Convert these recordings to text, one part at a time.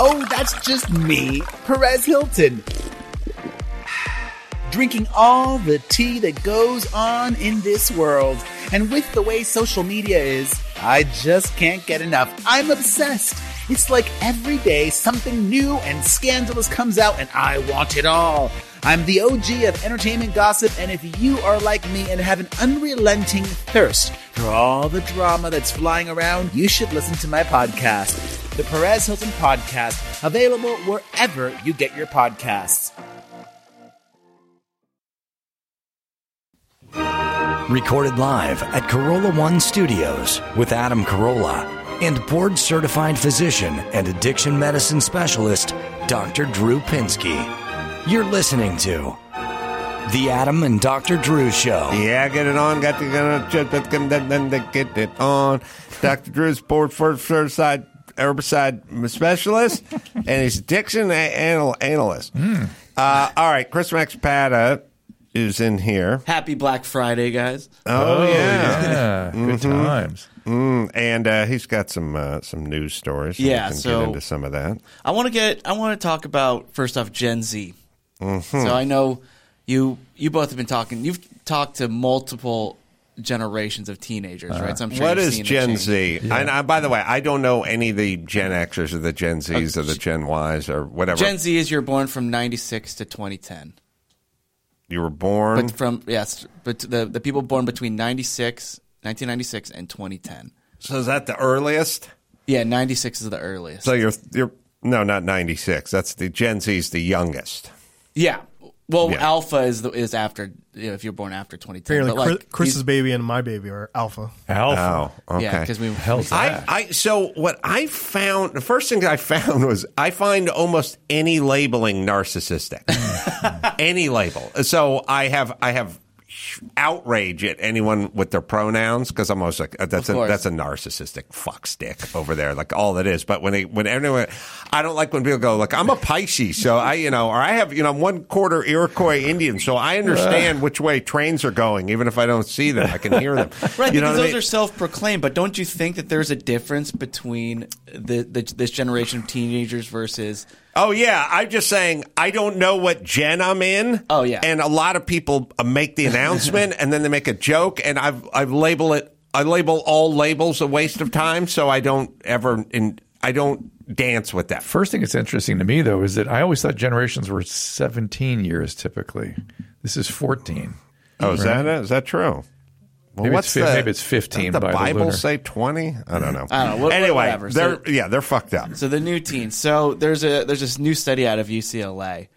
Oh, that's just me, Perez Hilton. Drinking all the tea that goes on in this world. And with the way social media is, I just can't get enough. I'm obsessed. It's like every day something new and scandalous comes out, and I want it all. I'm the OG of entertainment gossip, and if you are like me and have an unrelenting thirst for all the drama that's flying around, you should listen to my podcast, the Perez Hilton Podcast, available wherever you get your podcasts. Recorded live at Carolla One Studios with Adam Carolla and board certified physician and addiction medicine specialist, Dr. Drew Pinsky. You're listening to The Adam and Dr. Drew Show. Yeah, get it on. Got to get it on. Get it on. Dr. Drew's board for certified herbicide specialist, and he's addiction anal- analyst. Uh, all right, Chris Maxipada is in here. Happy Black Friday, guys. Oh, yeah. yeah. Good times. Mm, and uh, he's got some uh, some news stories. so we Yeah, can so- get into some of that. I want to get. I want to talk about first off Gen Z. So I know you. You both have been talking. You've talked to multiple generations of teenagers, right? So I'm sure What you've is seen the Gen change. Z? And uh, by the way, I don't know any of the Gen Xers or the Gen Zs or the Gen Ys or whatever. Gen Z is you're born from '96 to 2010. you were born. But from yes, but the the people born between 96, 1996 and 2010. so is that the earliest? Yeah, 96 is the earliest. So you're you're no, not ninety six. That's the Gen Z's the youngest. yeah. Well, Yeah. Alpha is the, is after you know, if you're born after 2010. Apparently, but like, Chris, Chris's baby and my baby are alpha. Alpha. Oh, okay. yeah, because we Hell's I. I so what I found the first thing I found was I find almost any labeling narcissistic. any label. So I have I have outrage at anyone with their pronouns because I'm always like uh, that's a that's a narcissistic fuck stick over there like all that is. But when they when anyone I don't like when people go like I'm a Pisces so I you know or I have you know I'm one quarter Iroquois Indian so I understand which way trains are going even if I don't see them I can hear them. Right, you know because I those mean? are self-proclaimed. But don't you think that there's a difference between the, the this generation of teenagers versus? Oh yeah, I'm just saying I don't know what gen I'm in. Oh, yeah. and a lot of people uh, make the announcement and then they make a joke, and I've I've label it. I label all labels a waste of time, so I don't ever in I don't dance with that. First thing that's interesting to me, though, is that I always thought generations were 17 years typically. This is 14. Oh, is that is that true? Well, Maybe what's it's fif- the, maybe it's 15 The by the Bible say twenty? I don't know. I don't know. Wha- anyway, whatever. they're So- yeah, they're fucked up. So the new teens. So there's a there's this new study out of UCLA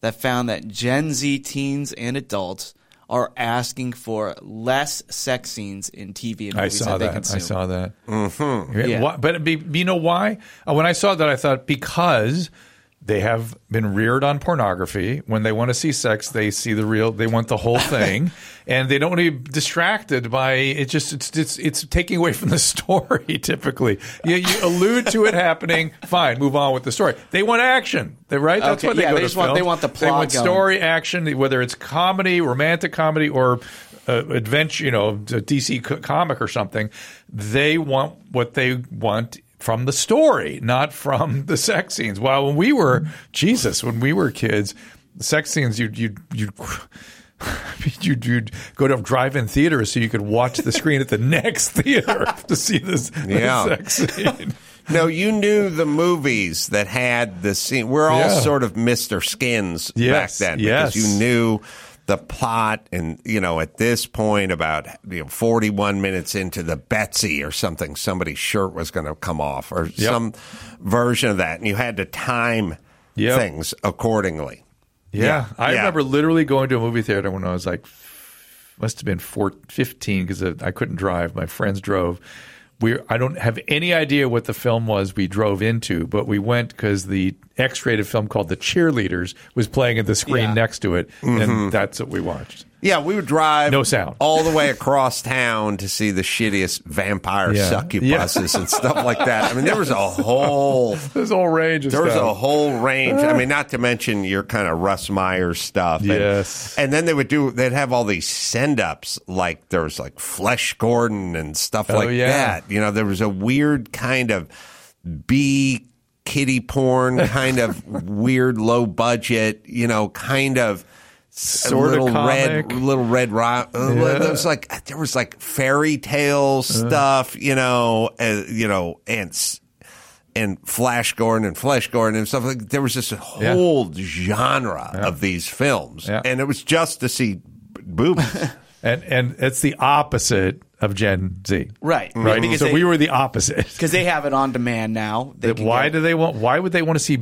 that found that Gen Z teens and adults are asking for less sex scenes in TV and movies I saw that they that. consume. I saw that. Mm-hmm. Yeah. But be, you know why? Uh, When I saw that, I thought because they have been reared on pornography. When they want to see sex, they see the real. They want the whole thing, and they don't want to be distracted by it. Just it's it's it's taking away from the story. Typically, you, you allude to it happening. Fine, move on with the story. They want action. They right. That's Okay, what they yeah, go they to just want- they want the plot. They want going. story, action, whether it's comedy, romantic comedy, or uh, adventure, you know, DC comic or something. They want what they want from the story, not from the sex scenes. While when we were Jesus, when we were kids, the sex scenes you you you. You'd, you'd go to drive-in theaters so you could watch the screen at the next theater to see this, this Yeah. sex scene. No, you knew the movies that had the scene. We're all Yeah. sort of Mr. Skins Yes, back then yes. because you knew the plot, and you know at this point, about you know forty-one minutes into the Betsy or something, somebody's shirt was going to come off or some version of that, and you had to time Yep. things accordingly. Yeah. I Yeah. remember literally going to a movie theater when I was like, must have been four, 15 because I couldn't drive. My friends drove. We, I don't have any idea what the film was we drove into, but we went because the X-rated film called The Cheerleaders was playing at the screen Yeah. next to it, and mm-hmm. that's what we watched. Yeah, we would drive No sound. all the way across town to see the shittiest vampire Yeah. succubuses and stuff like that. I mean, there was a whole There's a whole range of There was stuff. a whole range. I ah. mean, not to mention your kind of Russ Meyers stuff. And- Yes. And, then they would do, they'd have all these send ups, like there was like Flesh Gordon and stuff Oh, like yeah. that. You know, there was a weird kind of B kitty porn, kind of weird, low budget, you know, kind of Sorta little comic. red, little red rock. uh, There was like there was like fairy tale stuff, you know, uh, you know, and and Flash Gordon and Flash Gordon and stuff like. There was just a whole genre of these films, Yeah. and it was just to see boobies. And and it's the opposite of Gen Z. Right. Right. Because so they, we were the opposite. because they have it on demand now. They can Why get- do they want? Why would they want to see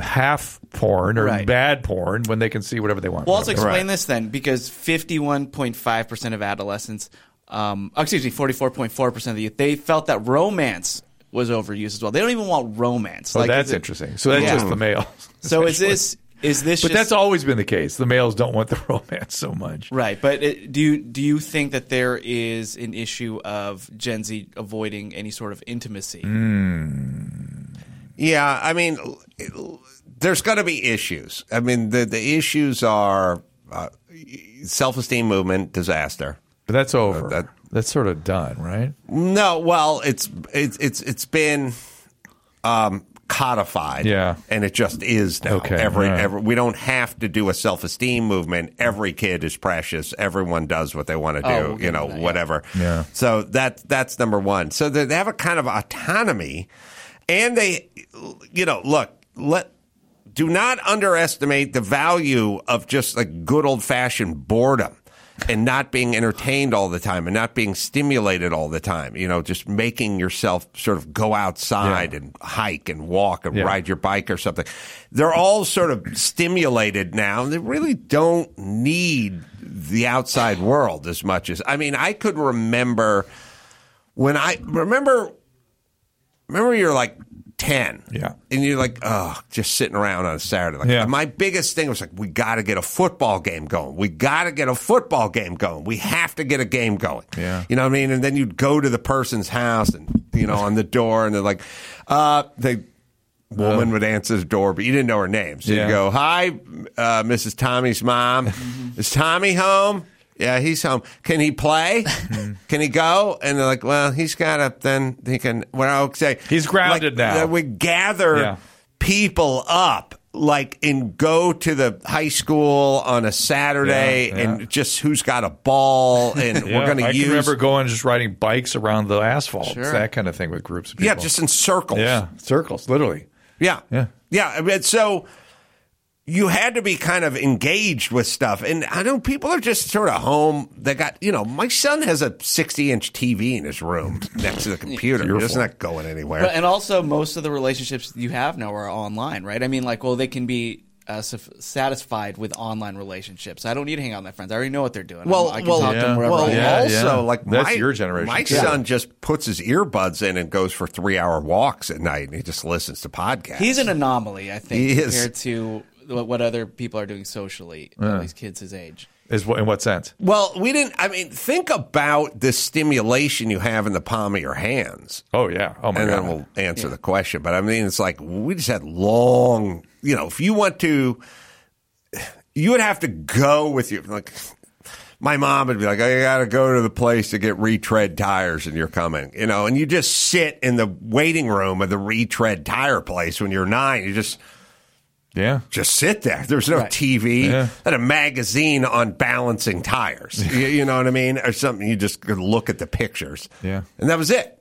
half porn or Right. bad porn when they can see whatever they want? Well, let's explain Right. this then, because 51.5% of adolescents, um, oh, excuse me, 44.4% of the youth, they felt that romance was overused as well. They don't even want romance. Oh, Like, that's it- interesting. So that's Yeah. just the males. So is this is this? But just, that's always been the case. The males don't want the romance so much. right. But it, do you do you think that there is an issue of Gen Z avoiding any sort of intimacy? Yeah, I mean, there's going to be issues. I mean, the the issues are uh, self esteem movement disaster. But that's over. that- that's sort of done, right? No, well, it's it's it's it's been um, codified. Yeah. and it just is now. Okay, every, all right. every we don't have to do a self esteem movement. Every kid is precious. Everyone does what they want to oh, do. Oh, we'll you know, into that, yeah. whatever. Yeah. So that that's number one. So they they have a kind of autonomy, and they, you know, look let. Do not underestimate the value of just like good old fashioned boredom and not being entertained all the time and not being stimulated all the time. You know, just making yourself sort of go outside Yeah. and hike and walk and Yeah. ride your bike or something. They're all sort of stimulated now. They really don't need the outside world as much as I mean, I could remember when I remember remember you're like 10. Yeah. And you're like, oh, just sitting around on a Saturday. Like, Yeah. My biggest thing was like, we got to get a football game going. We got to get a football game going. We have to get a game going. Yeah. You know what I mean? And then you'd go to the person's house and, you know, on the door and they're like, uh, the woman would answer the door, but you didn't know her name. So Yeah. you go, hi, uh, Mrs. Tommy's mom. Is Tommy home? Yeah, he's home. Can he play? can he go? And they're like, well, he's got to, then he can, well, I'll say. He's grounded like, now. We gather Yeah. people up. Like and go to the high school on a Saturday Yeah, yeah. and just who's got a ball and Yeah, we're going to use can remember going just riding bikes around the asphalt. Sure. That kind of thing with groups of people. yeah just in circles yeah, circles, literally. Yeah. Yeah. Yeah. I mean, so you had to be kind of engaged with stuff. And I know people are just sort of home. They got, you know, my son has a 60 inch TV in his room next to the computer. He doesn't going anywhere. But, and also, most of the relationships you have now are online, right? I mean, like, well, they can be uh, suf- satisfied with online relationships. I don't need to hang out with my friends. I already know what they're doing. well, I can well, talk to yeah. them wherever well, I. Yeah, also, yeah. like That's my, your generation, My too. son just puts his earbuds in and goes for three hour walks at night, and he just listens to podcasts. He's an anomaly, I think, He is. compared to what, what other people are doing socially. At least kids his age. Is what, in what sense? well, we didn't. I mean, think about the stimulation you have in the palm of your hands. Oh yeah. Oh my god. and god. then we'll answer the question. But I mean, it's like we just had long. You know, if you want to, you would have to go with you. Like my mom would be like, "I got to go to the place to get retread tires, and you're coming." You know, and you just sit in the waiting room of the retread tire place when you're nine. You just yeah. just sit there. There's no TV. Yeah. Had a magazine on balancing tires. you, you know what I mean, or something. You just could look at the pictures. Yeah. and that was it.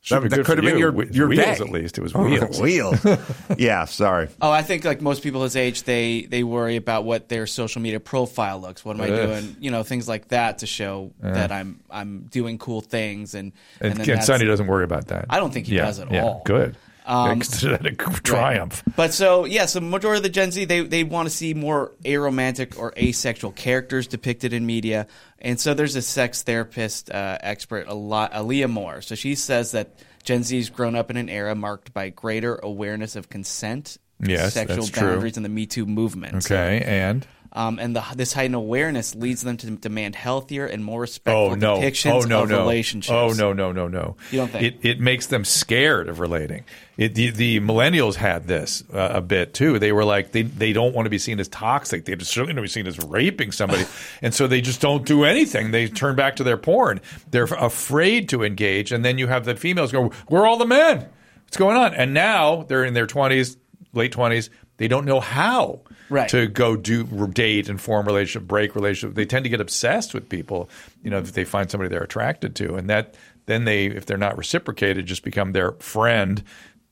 Should've That, that could have for been you. your your wheels, day. at least. It was oh, wheels. wheels. yeah, sorry. Oh, I think like most people his age, they they worry about what their social media profile looks. What am I Ugh. doing? You know, things like that to show that I'm I'm doing cool things. And And, then and Sonny doesn't worry about that. I don't think he yeah, does at yeah, all. Good. Um, consider that a triumph. But so yeah, so majority of the Gen Z they they want to see more aromantic or asexual characters depicted in media, and so there's a sex therapist uh, expert, Aaliyah Moore. So she says that Gen Z's grown up in an era marked by greater awareness of consent, Yes, sexual that's true. boundaries, and the Me Too movement. So, Okay. And um, and the, this heightened awareness leads them to demand healthier and more respectful oh no. depictions Oh no of no. relationships. Oh no no no no. You don't think? it it makes them scared of relating. It, the the millennials had this uh, a bit too. They were like they they don't want to be seen as toxic. They certainly don't want to be seen as raping somebody, and so they just don't do anything. They turn back to their porn. They're afraid to engage, and then you have the females go, "We're all the men." What's going on? And now they're in their 20s, late 20s. They don't know how Right. to go do date and form relationship, break relationship. They tend to get obsessed with people, you know, if they find somebody they're attracted to. And that then they, if they're not reciprocated, just become their friend.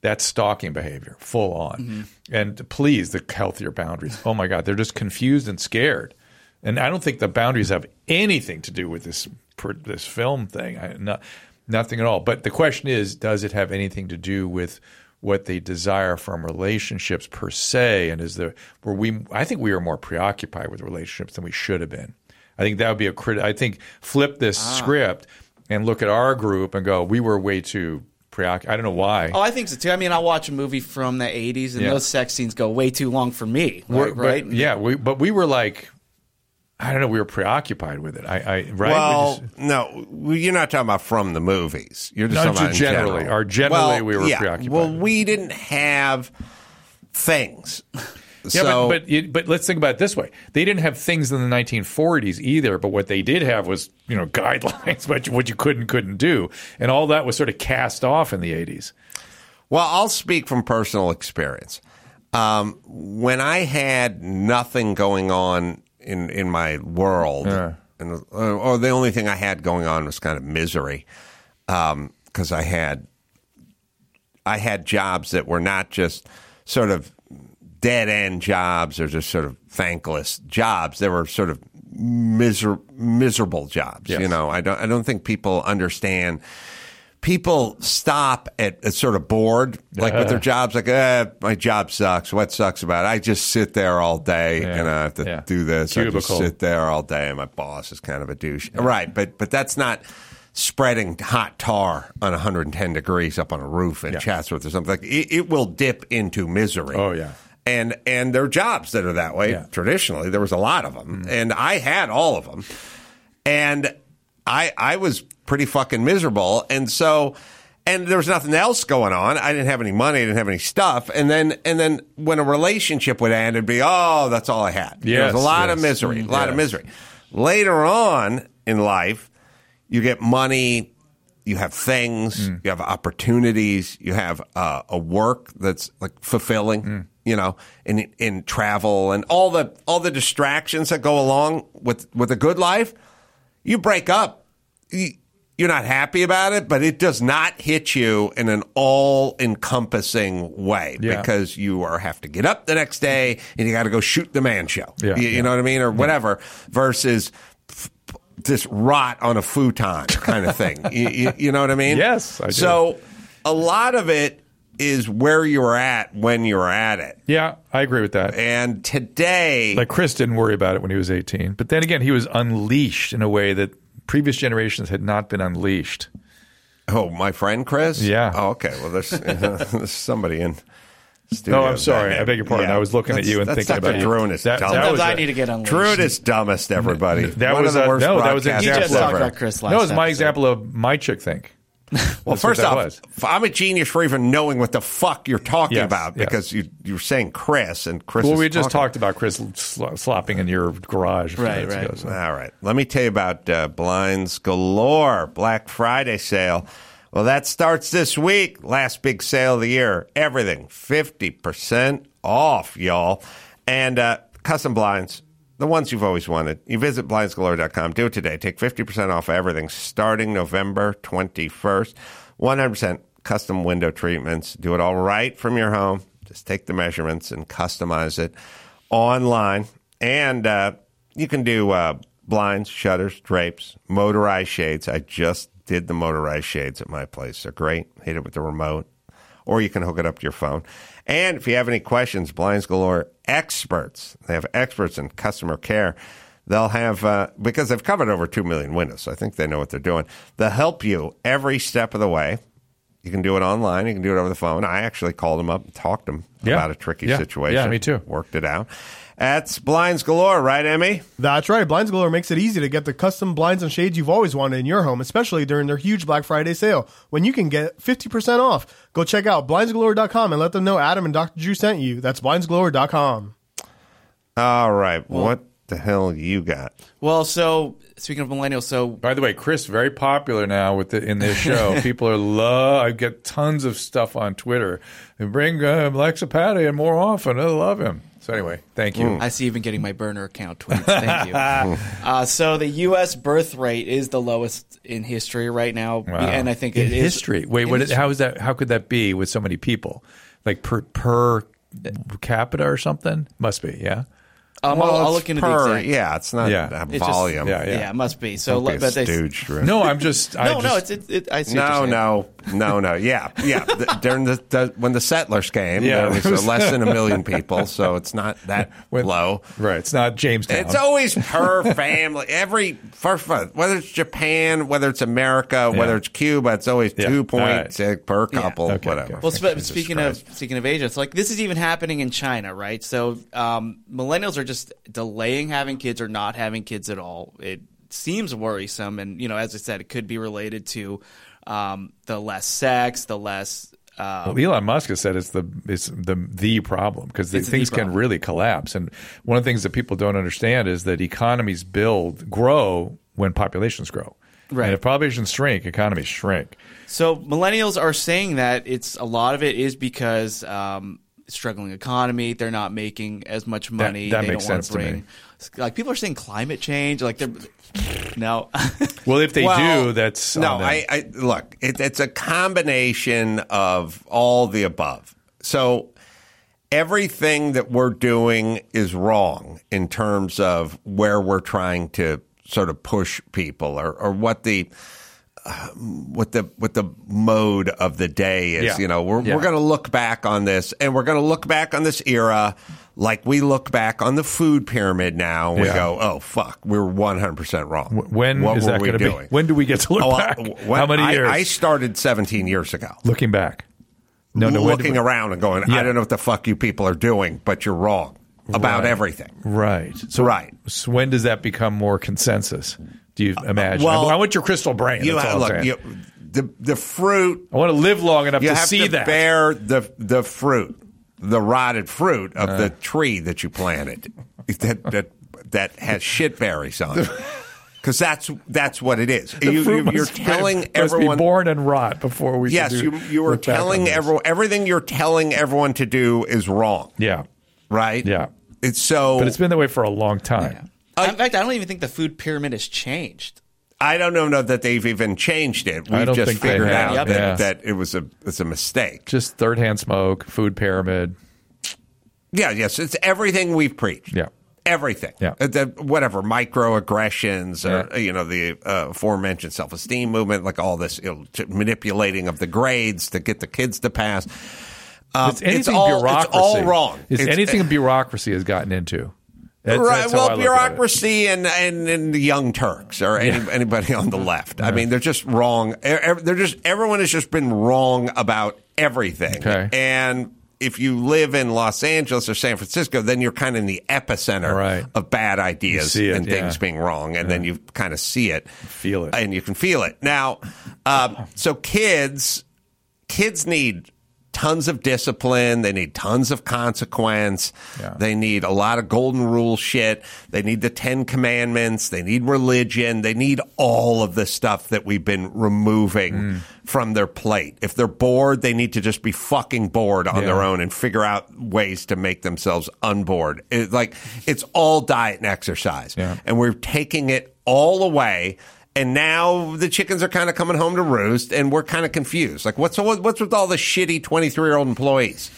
That's stalking behavior, full on. Mm-hmm. And please, the healthier boundaries. Oh my God, they're just confused and scared. And I don't think the boundaries have anything to do with this this film thing. I, no, nothing at all. But the question is, does it have anything to do with what they desire from relationships per se? And is there were we? I think we are more preoccupied with relationships than we should have been. I think that would be a crit. I think flip this ah. script and look at our group and go, we were way too preoccupied. I don't know why. Oh, I think so too. I mean, I'll watch a movie from the '80s, and Yeah. those sex scenes go way too long for me. Right? right? But, yeah, we, but we were like, I don't know, we were preoccupied with it. I, I right. We Well, just- no, you're not talking about from the movies. You're just talking about generally. general. Or generally well, we were yeah. preoccupied. Well, we didn't have things. Yeah, so, but but, it, but let's think about it this way: they didn't have things in the 1940s either, but what they did have was you know guidelines, what you, what you could and couldn't do, and all that was sort of cast off in the 80s. Well, I'll speak from personal experience. Um, when I had nothing going on in in my world, Yeah. and or, or the only thing I had going on was kind of misery, um, because I had I had jobs that were not just sort of dead end jobs or just sort of thankless jobs. They were sort of miser- miserable jobs. Yes. You know, I don't I don't think people understand. People stop at, at sort of bored, like with their jobs, like, eh, my job sucks. What sucks about it? I just sit there all day Yeah. and I have to Yeah. do this. I just sit there all day and my boss is kind of a douche. Right. But, but that's not spreading hot tar on 110 degrees up on a roof in Chatsworth or something. Like, it, it will dip into misery. Oh, yeah. And, and there are jobs that are that way Yeah. traditionally. There was a lot of them. And I had all of them and I I was pretty fucking miserable, and so and there was nothing else going on. I didn't have any money, I didn't have any stuff, and then and then when a relationship would end, it'd be oh, that's all I had. there was a lot of misery, a lot of misery. Later on in life, you get money. You have things, Mm. you have opportunities, you have uh, a work that's like fulfilling, Mm. you know, in in travel and all the all the distractions that go along with with a good life you break up, you- you're not happy about it, but it does not hit you in an all encompassing way Yeah. because you are have to get up the next day and you got to go shoot the man show. Yeah, you, you know what I mean, or whatever. Versus f- this rot on a futon kind of thing. you, you- you know what I mean? Yes, I do. So a lot of it is where you're at when you're at it. Yeah, I agree with that. And today, Like Chris didn't worry about it when he was 18, but then again, he was unleashed in a way that previous generations had not been unleashed. Oh, my friend Chris? Yeah. Oh, okay. Well, there's, there's somebody in studio. No, I'm sorry. I beg your pardon. I was looking at you and thinking Dr. about you. Druin is That- dumb. that was I a- need to get unleashed. Druid is dumbest, everybody. That One was of the a- worst no, that was broadcasters an You just example talked about Chris last No, it's my episode. example of my chick think. Well, first off, I'm a genius for even knowing what the fuck you're talking Yes, about yes. because you you're saying Chris and Chris. Well, we just talking. talked about Chris sl- slopping in your garage. a few Right, right. ago, so. All right. Let me tell you about uh, Blinds Galore Black Friday sale. Well, that starts this week. Last big sale of the year. Everything 50% off, y'all. And uh, custom blinds, the ones you've always wanted. You visit blindsgalore.com. Do it today. Take 50% off everything starting November 21st. 100% custom window treatments. Do it all right from your home. Just take the measurements and customize it online. And uh, you can do uh, blinds, shutters, drapes, motorized shades. I just did the motorized shades at my place. They're great. Hit it with the remote, or you can hook it up to your phone. And if you have any questions, Blinds Galore experts. They have experts in customer care. They'll have uh, because they've covered over two million windows. So I think they know what they're doing. They'll help you every step of the way. You can do it online. You can do it over the phone. I actually called them up and talked to them Yeah. about a tricky Yeah. situation. Yeah, me too. Worked it out. That's Blinds Galore, right, Emmy? That's right. Blinds Galore makes it easy to get the custom blinds and shades you've always wanted in your home, especially during their huge Black Friday sale when you can get 50% off. Go check out blindsgalore.com and let them know Adam and Dr. Drew sent you. That's blindsgalore.com. All right. what the hell you got? Well, so speaking of millennials, so By the way, Chris very popular now with the, in this show. People are love. I get tons of stuff on Twitter. And bring uh, Alexa Patty in more often. I love him. So anyway, thank you. I see even getting my burner account tweets. Thank you. uh, so the U.S. birth rate is the lowest in history right now, Wow. and I think in it is history. Wait, in what? history. How is that? How could that be with so many people? Like per per capita or something? Must be. Yeah. Um, Well, I'll, I'll look into per, the exact. Yeah, it's not Yeah. a It's just- volume. yeah, Yeah. it must be. So, Don't be a but they, stooge, Drew. No, I'm just. I no, no, just- it's it, it, I see what No, you're saying. no, no, no. Yeah, yeah. The- during the, the when the settlers came, Yeah. there was less than a million people, so it's not that When- low. Right. It's not Jamestown. It's always per family. Every first whether it's Japan, whether it's America, whether it's Cuba, it's always Yeah. two All point right. per couple, Okay, whatever. okay. Well, spe- Jesus speaking Christ. of speaking of Asia, it's like this is even happening in China, right? So um, millennials are just delaying having kids or not having kids at all. It seems worrisome, and you know, as I said, it could be related to um, the less sex, the less. Uh, Well, Elon Musk has said it's the it's the the problem because things can really collapse. And one of the things that people don't understand is that economies build grow when populations grow. Right. And if populations shrink, economies shrink. So millennials are saying that it's a lot of it is because um, struggling economy. They're not making as much money. that they makes don't want sense to bring, me. Like people are saying climate change. Like they're no. Well, if they Well, do, that's no. on them. I, I look. It, it's a combination of all the above. So everything that we're doing is wrong in terms of where we're trying to sort of push people or, or what the what the what the mode of the day is. Yeah. You know, we're Yeah. we're going to look back on this, and we're going to look back on this era like we look back on the food pyramid now. and We go, oh fuck, we were one hundred percent wrong. when what is were that we going to be? doing? When do we get to look Oh, back? when- How many I- years? I, started 17 years ago. Looking back. No, no. when looking we- around and going, Yeah. I don't know what the fuck you people are doing, but you're wrong about Right. everything. Right. So, Right. So when does that become more consensus? Do you imagine? well, I want your crystal brain. You that's have, all I'm look, you, the the fruit. I want to live long enough You to have see to that. bear the the fruit, the rotted fruit of Uh. the tree that you planted that that that has shit berries on it. Because that's that's what it is. The You, fruit you, you're must be- telling must everyone be born and rot before we. Yes, do- you you were look back on telling everyone everything you're telling everyone to do is wrong, Yeah, right? Yeah. It's so but it's been that way for a long time. In fact, I don't even think the food pyramid has changed. I don't know know that they've even changed it. We've don't just think they figured have, out Yep. that, yeah. that it was a it's a mistake. Just third hand smoke, food pyramid. Yeah, yes, it's everything we've preached. Yeah. Everything. Yeah. Uh, the, whatever, microaggressions or, Yeah. uh, you know, the uh, aforementioned self esteem movement, like all this you know, manipulating of the grades to get the kids to pass. Um, It's anything all, bureaucracy. It's all wrong. It's, It's- anything bureaucracy has gotten into. That's, right. that's well, look at it. bureaucracy and, and and the Young Turks or any, anybody on the left. I mean, they're just wrong. They're just everyone has just been wrong about everything. Okay. And if you live in Los Angeles or San Francisco, then you're kind of in the epicenter Right. of bad ideas it, and things being wrong, and then you kind of see it, Feel it. and you can feel it. Now, um, so kids, kids need tons of discipline. They need tons of consequence. Yeah. They need a lot of golden rule shit. They need the Ten Commandments. They need religion. They need all of the stuff that we've been removing Mm. from their plate. If they're bored, they need to just be fucking bored on Yeah. their own and figure out ways to make themselves unbored. It, like it's all diet and exercise, Yeah. and we're taking it all away. And now the chickens are kind of coming home to roost, and we're kind of confused. Like, what's what's with all the shitty twenty three year old employees?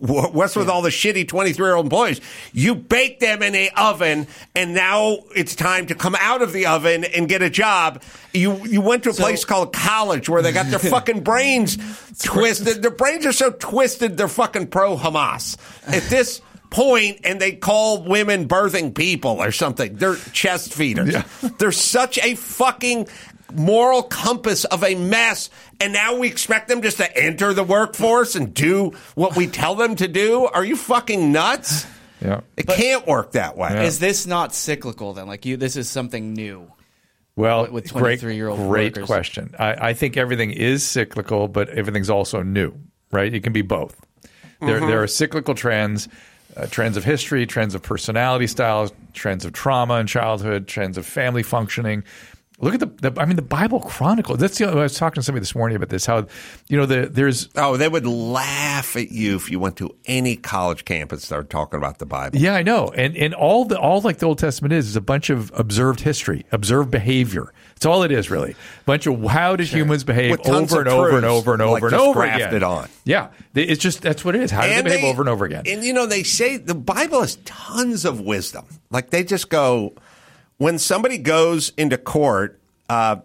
What's with all the shitty 23 year old employees? You bake them in a oven and now it's time to come out of the oven and get a job. You, you went to a place called college where they got their fucking brains twisted. Their brains are so twisted, they're fucking pro Hamas. At this point, and they call women birthing people or something. They're chest feeders. They're such a fucking moral compass of a mess. And now we expect them just to enter the workforce and do what we tell them to do? Are you fucking nuts? Yeah. It can't work that way. Is this not cyclical then? Like you, this is something new. Well, with great, 23-year-old great workers. question. I, I think everything is cyclical, but everything's also new, right? It can be both. There, Mm-hmm. there are cyclical trends. Uh, trends of history, trends of personality styles, trends of trauma in childhood, trends of family functioning. Look at the, the I mean, the Bible Chronicle. That's the. I was talking to somebody this morning about this. How you know the, there's Oh, they would laugh at you if you went to any college campus and started talking about the Bible. Yeah, I know. And and all the all like the Old Testament is is a bunch of observed history, observed behavior. It's all it is really. A bunch of how did humans behave over and over and over and like over and just over grafted again. on. Yeah, it's just that's what it is. How did they behave over and over again? And you know, they say the Bible has tons of wisdom. Like they just go, when somebody goes into court, uh,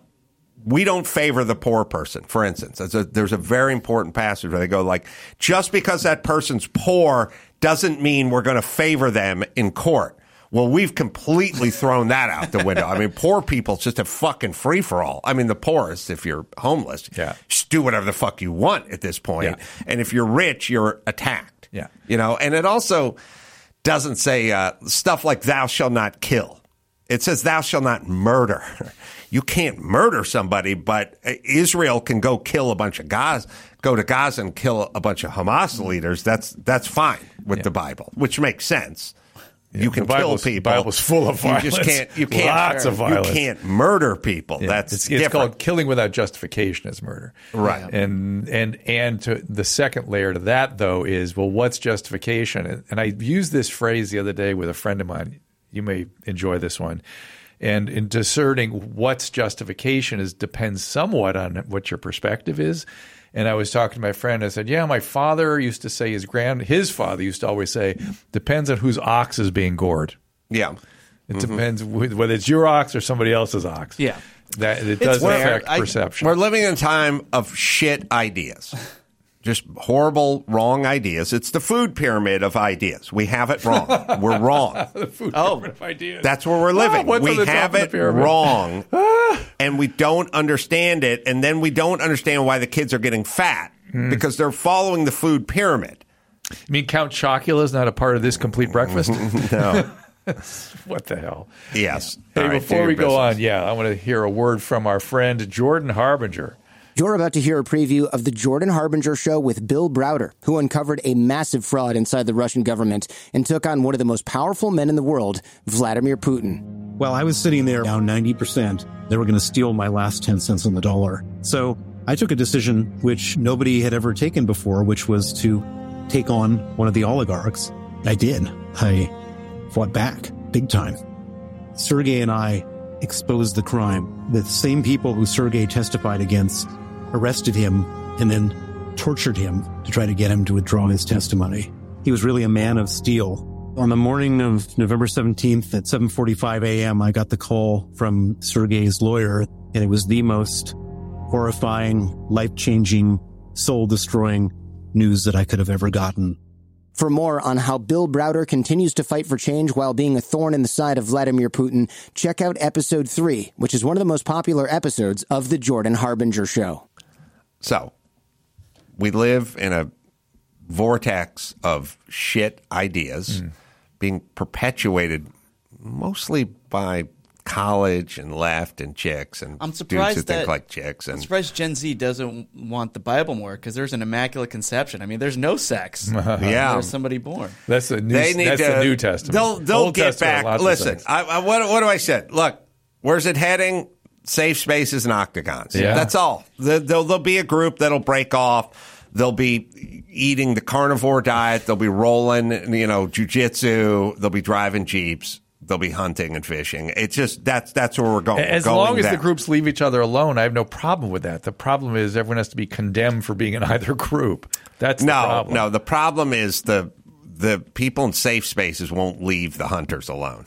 we don't favor the poor person. For instance, there's a, there's a very important passage where they go like, just because that person's poor doesn't mean we're going to favor them in court. Well, we've completely thrown that out the window. I mean, poor people's just a fucking free for all. I mean, the poorest, if you're homeless, Yeah. just do whatever the fuck you want at this point. Yeah. And if you're rich, you're attacked. Yeah. You know, and it also doesn't say uh, stuff like thou shall not kill. It says thou shalt not murder. You can't murder somebody, but Israel can go kill a bunch of Gaza, go to Gaza and kill a bunch of Hamas leaders. That's that's fine with the Bible, which makes sense. you can kill people. Bible's full of violence. You just can't. You can't. Lots of violence. You can't murder people. Yeah, That's it's, it's called killing without justification is murder, Right. And and and to the second layer to that though is well, what's justification? And, and I used this phrase the other day with a friend of mine. You may enjoy this one. And in discerning what's justification is depends somewhat on what your perspective is. And I was talking to my friend. I said, "Yeah, my father used to say his grand his father used to always say depends on whose ox is being gored." yeah. It mm-hmm. depends whether it's your ox or somebody else's ox. Yeah. that it does fair. affect I- perception. We're living in a time of shit ideas. Just horrible, wrong ideas. It's the food pyramid of ideas. We have it wrong. We're wrong. The Oh, pyramid of ideas. That's where we're living. what's on we have it wrong. and we don't understand it. And then we don't understand why the kids are getting fat Hmm. because they're following the food pyramid. You mean Count Chocula is not a part of this complete breakfast? No. what the hell? yes. Hey, All right, before your we go on, yeah, I want to hear a word from our friend Jordan Harbinger. You're about to hear a preview of the Jordan Harbinger show with Bill Browder, who uncovered a massive fraud inside the Russian government and took on one of the most powerful men in the world, Vladimir Putin. While I was sitting there down 90%, they were going to steal my last 10 cents on the dollar. So I took a decision which nobody had ever taken before, which was to take on one of the oligarchs. I did. I fought back big time. Sergey and I exposed the crime. The same people who Sergey testified against arrested him and then tortured him to try to get him to withdraw his testimony. He was really a man of steel. On the morning of November 17th at 7:45 a.m., I got the call from Sergey's lawyer, and it was the most horrifying, life-changing, soul-destroying news that I could have ever gotten. For more on how Bill Browder continues to fight for change while being a thorn in the side of Vladimir Putin, check out episode 3, which is one of the most popular episodes of The Jordan Harbinger Show. So, we live in a vortex of shit ideas Hmm. being perpetuated mostly by college and left and chicks and I'm dudes who surprised think that like chicks I'm surprised Gen Z doesn't want the Bible more because there's an immaculate conception. I mean, there's no sex. Yeah. there's somebody born. That's the New, they need that's to the New Testament. They'll they'll Old get Testament, back. Listen. I, I, what what do I said? Look, where's it heading? Safe spaces and octagons. Yeah. That's all. There'll, there'll be a group that'll break off. They'll be eating the carnivore diet. They'll be rolling, you know, jujitsu. They'll be driving jeeps. They'll be hunting and fishing. It's just that's that's where we're going. As We're long going as the groups leave each other alone, I have no problem with that. The problem is everyone has to be condemned for being in either group. That's the no, problem. no. The problem is the the people in safe spaces won't leave the hunters alone.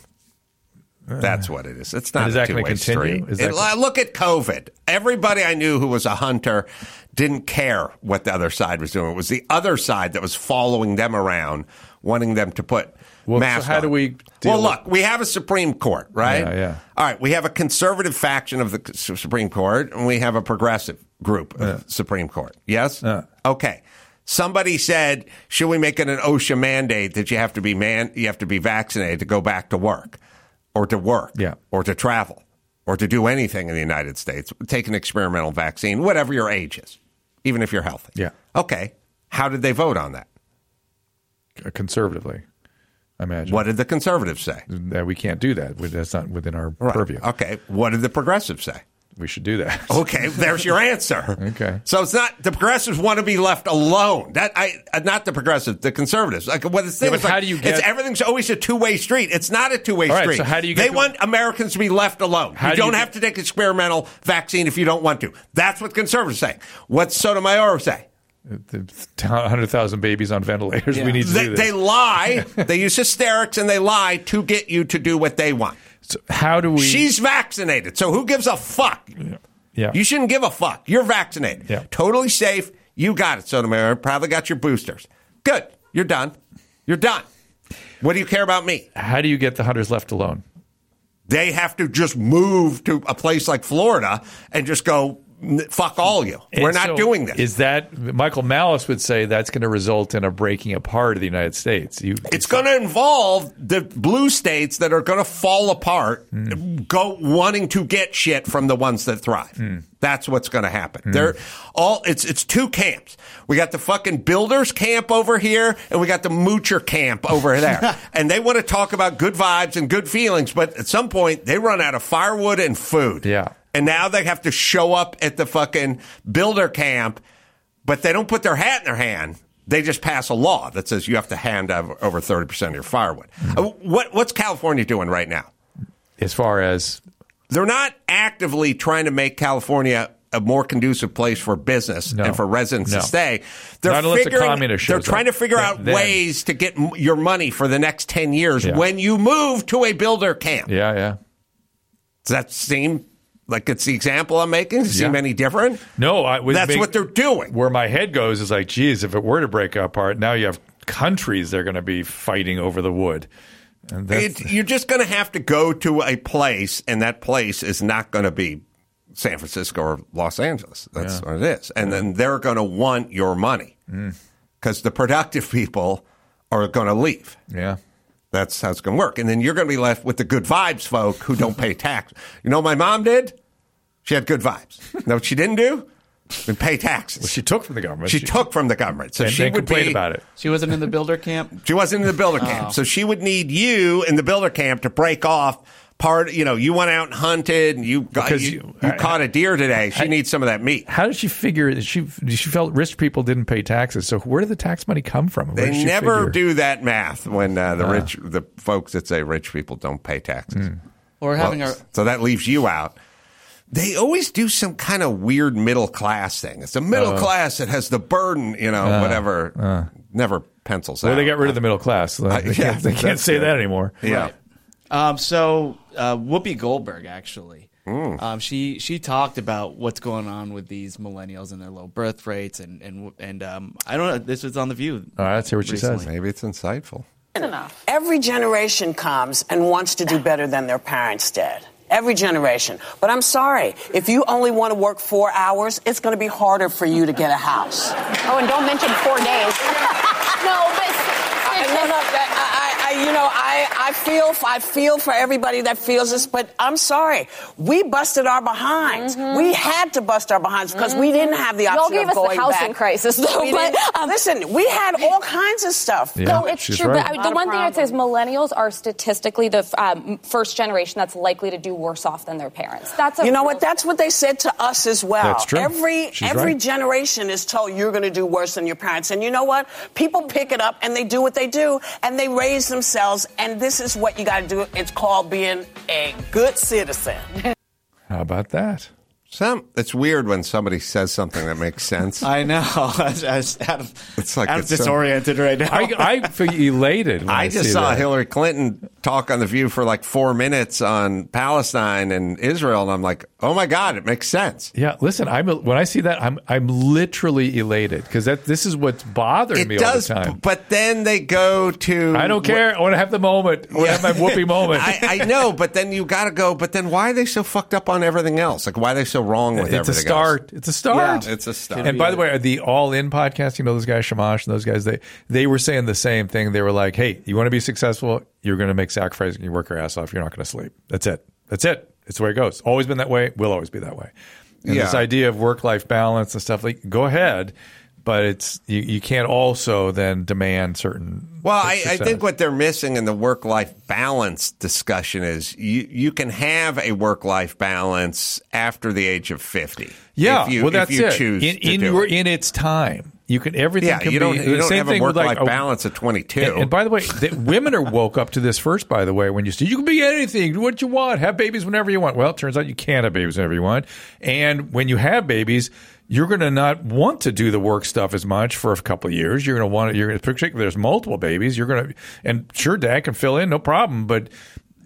That's what it is. It's not And is a that two-way street. It- look at COVID. Everybody I knew who was a hunter didn't care what the other side was doing. It was the other side that was following them around, wanting them to put Well, so masks how on. do we Well, look, we have a Supreme Court, right? Yeah, yeah. All right, we have a conservative faction of the Supreme Court, and we have a progressive group of Supreme Court. Yes. Yeah. Okay. Somebody said, "Should we make it an OSHA mandate that you have to be man, you have to be vaccinated to go back to work, or to work, Yeah. or to travel, or to do anything in the United States? Take an experimental vaccine, whatever your age is, even if you're healthy." Yeah. Okay. How did they vote on that? Uh, conservatively. I imagine. What did the conservatives say? That we can't do that. That's not within our purview. Okay. What did the progressives say? We should do that. Okay, there's your answer. Okay. So it's not the progressives want to be left alone. That I uh, not the progressives, the conservatives. Like what the thing Yeah, is like, how do you get? it's everything's always a two way street. It's not a two way right, street. so how do you get They to- want Americans to be left alone. How you do don't get- have to take experimental vaccine if you don't want to. That's what conservatives say. What's Sotomayor say? The 100,000 babies on ventilators. We need to They, they lie. they use hysterics and they lie to get you to do what they want. So how do we? She's vaccinated, so who gives a fuck? yeah. You shouldn't give a fuck. You're vaccinated. Yeah. Totally safe. You got it, Sotomayor. Probably got your boosters. Good. You're done. You're done. What do you care about me? how do you get the hunters left alone? They have to just move to a place like Florida and just go, "N- fuck all you. We're not so doing this. Is that Michael Malice would say that's going to result in a breaking apart of the United States? You, it's going to involve the blue states that are going to fall apart, Hmm. go wanting to get shit from the ones that thrive. Hmm. That's what's going to happen. They're all it's it's two camps. We got the fucking builders camp over here, and we got the moocher camp over there. and they want to talk about good vibes and good feelings, but at some point they run out of firewood and food. Yeah. And now they have to show up at the fucking builder camp, but they don't put their hat in their hand. They just pass a law that says you have to hand over over 30% of your firewood. Uh, What, what's California doing right now? as far as They're not actively trying to make California a more conducive place for business No. and for residents No. to stay. They're Not figuring, communist they're trying up. to figure Then- out then- ways to get m- your money for the next 10 years Yeah. when you move to a builder camp. yeah, yeah. Does that seem like it's the example I'm making? Does it seem Yeah. any different? No, I That's make- what they're doing. Where my head goes is like, geez, if it were to break apart, now you have countries they're going to be fighting over the wood. It, you're just going to have to go to a place, and that place is not going to be San Francisco or Los Angeles. That's what it is. And then they're going to want your money Mm. because the productive people are going to leave. yeah. That's how it's going to work. And then you're going to be left with the good vibes folk who don't pay tax. You know what my mom did? She had good vibes. You know what she didn't do? Didn't pay taxes. She took from the government. She took from the government. So and she then would complained be, about it. She wasn't in the builder camp. She wasn't in the builder camp. So she would need you in the builder camp to break off part, you know, you went out and hunted and you got, Because you, you- you caught a deer today. She needs some of that meat. How did she figure that she she felt rich people didn't pay taxes? So where did the tax money come from? Where They never figure- do that math when uh, the rich, the folks that say rich people don't pay taxes. Hmm. Or having Well, our so that leaves you out. They always do some kind of weird middle class thing. It's the middle Uh. class that has the burden, you know, whatever. Never pencils Well, out. they got rid of the middle class. They, yeah, can't, they can't say good. that anymore. Yeah. Um, so uh, Whoopi Goldberg actually, Mm. um, she she talked about what's going on with these millennials and their low birth rates, and and and um, I don't know. This was on the View. All right, let's hear what she says. Maybe it's insightful. Every generation comes and wants to do better than their parents did. Every generation. But I'm sorry, if you only want to work four hours, it's going to be harder for you to get a house. Oh, and don't mention four days. no, but I, no, no, I, I, I, you know, I, I feel, I feel for everybody that feels this, but I'm sorry. We busted our behinds. We had to bust our behinds because we didn't have the Y'all option gave of us the going housing back. crisis, though, We but, um, listen, we had all kinds of stuff. Yeah, no, it's true. right. But I, the one thing I'd say is millennials are statistically the um, first generation that's likely to do worse off than their parents. That's a You know real what? That's what they said to us as well. That's true. Every She's every right. generation is told you're going to do worse than your parents, and you know what? People pick it up and they do what they do, and they raise themselves. And this is what you got to do. It's called being a good citizen. How about that? Some, it's weird when somebody says something that makes sense. I know. I was, I of, It's like out of it's so- disoriented right now. I, I feel elated. When I, I just see saw that. Hillary Clinton talk on The View for like four minutes on Palestine and Israel, and I'm like, oh my God, it makes sense. Yeah, listen. I'm when I see that, I'm I'm literally elated because that this is what's bothering It me does, all the time. but then they go to. I don't care. I want to have the moment. I want to have my Whoopi moment. I, I know, but then you got to go. But then why are they so fucked up on everything else? Like, why are they so wrong with everything? it's a start. It's a start. Yeah, it's a start. And by the way, the All In podcast, you know those guys, Chamath and those guys, they they were saying the same thing. They were like, "Hey, you want to be successful? You're going to make sacrifices. You work your ass off. You're not going to sleep. That's it. That's it. It's the way it goes. Always been that way. Will always be that way." And Yeah. this idea of work life balance and stuff like, go ahead. but it's you, you can't also then demand certain. Well, I, I think what they're missing in the work life balance discussion is you, you can have a work life balance after the age of 50. yeah, If you, well, that's if you it. choose in, to in your it. in its time. You can everything. Yeah, can you don't, be, you don't same have a work life like balance at 22. And, and by the way, the, women are woke up to this first. By the way, when you say you can be anything, do what you want, have babies whenever you want. Well, it turns out you can't have babies whenever you want. And when you have babies, you're going to not want to do the work stuff as much for a couple of years. You're going to want to. You're going to particularly there's multiple babies. You're going to and sure, dad can fill in, no problem, but.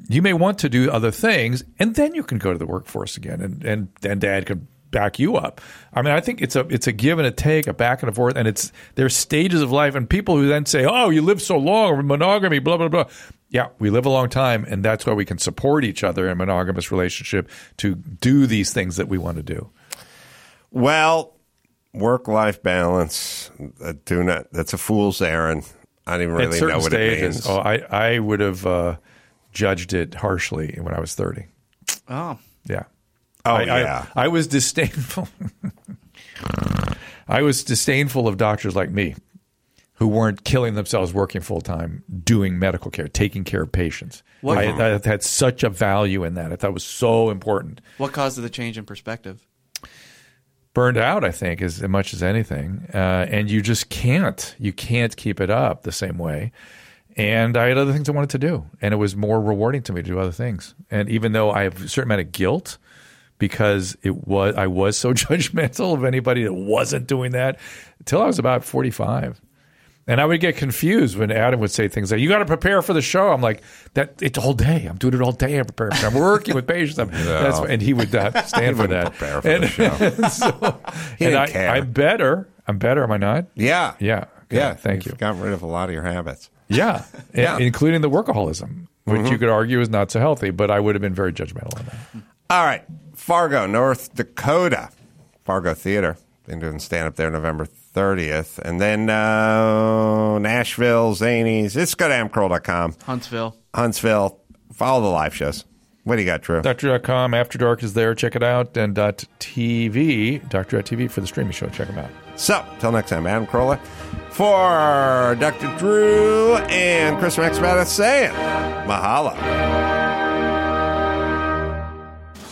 You may want to do other things, and then you can go to the workforce again, and and, and dad can back you up. I mean, I think it's a it's a give and a take, a back and a forth, and it's there's stages of life, and people who then say, "Oh, you live so long," or monogamy, blah blah blah. Yeah, we live a long time, and that's why we can support each other in a monogamous relationship to do these things that we want to do. Well, work life balance, uh, do not, that's a fool's errand. I don't even really know what stages, it means. oh, I I would have uh, judged it harshly when I was thirty. Oh, Yeah. Oh, I, yeah. I, I was disdainful. I was disdainful of doctors like me who weren't killing themselves working full time, doing medical care, taking care of patients. What- I, I had such a value in that. I thought it was so important. what caused the change in perspective? Burned out, I think, as much as anything, uh, and you just can't. You can't keep it up the same way. And I had other things I wanted to do, and it was more rewarding to me to do other things. And even though I have a certain amount of guilt because it was I was so judgmental of anybody that wasn't doing that until I was about forty five. And I would get confused when Adam would say things like, "You got to prepare for the show." I'm like, "That it's all day. I'm doing it all day. I'm preparing. I'm working with patients." I'm, that's, and he would not uh, stand for that. prepare for and, the show. so, He didn't I, care. I'm better. I'm better. Am I not? yeah. Yeah. Okay, Yeah. Thank You've you. Got rid of a lot of your habits. Yeah. Yeah. Including the workaholism, which mm-hmm. you could argue is not so healthy, but I would have been very judgmental on that. All right. Fargo, North Dakota. Fargo Theater. Been doing stand up there November 30th. And then uh, Nashville, Zanies. It's go to adamcarolla.com. Huntsville. Huntsville. Follow the live shows. What do you got, Drew? Doctor.com, After Dark is there. Check it out. And dot .tv, Doctor.tv for the streaming show. Check them out. So, till next time, Adam Carolla for Dr. Drew and Chris Max saying mahalo.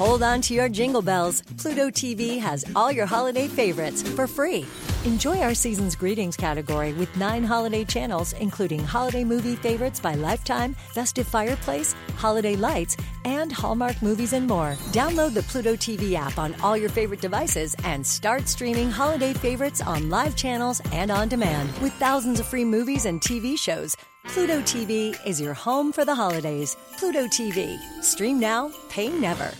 Hold on to your jingle bells. Pluto TV has all your holiday favorites for free. Enjoy our season's greetings category with nine holiday channels, including holiday movie favorites by Lifetime, Festive Fireplace, Holiday Lights, and Hallmark movies and more. Download the Pluto TV app on all your favorite devices and start streaming holiday favorites on live channels and on demand. With thousands of free movies and TV shows, Pluto TV is your home for the holidays. Pluto TV. Stream now, pay never.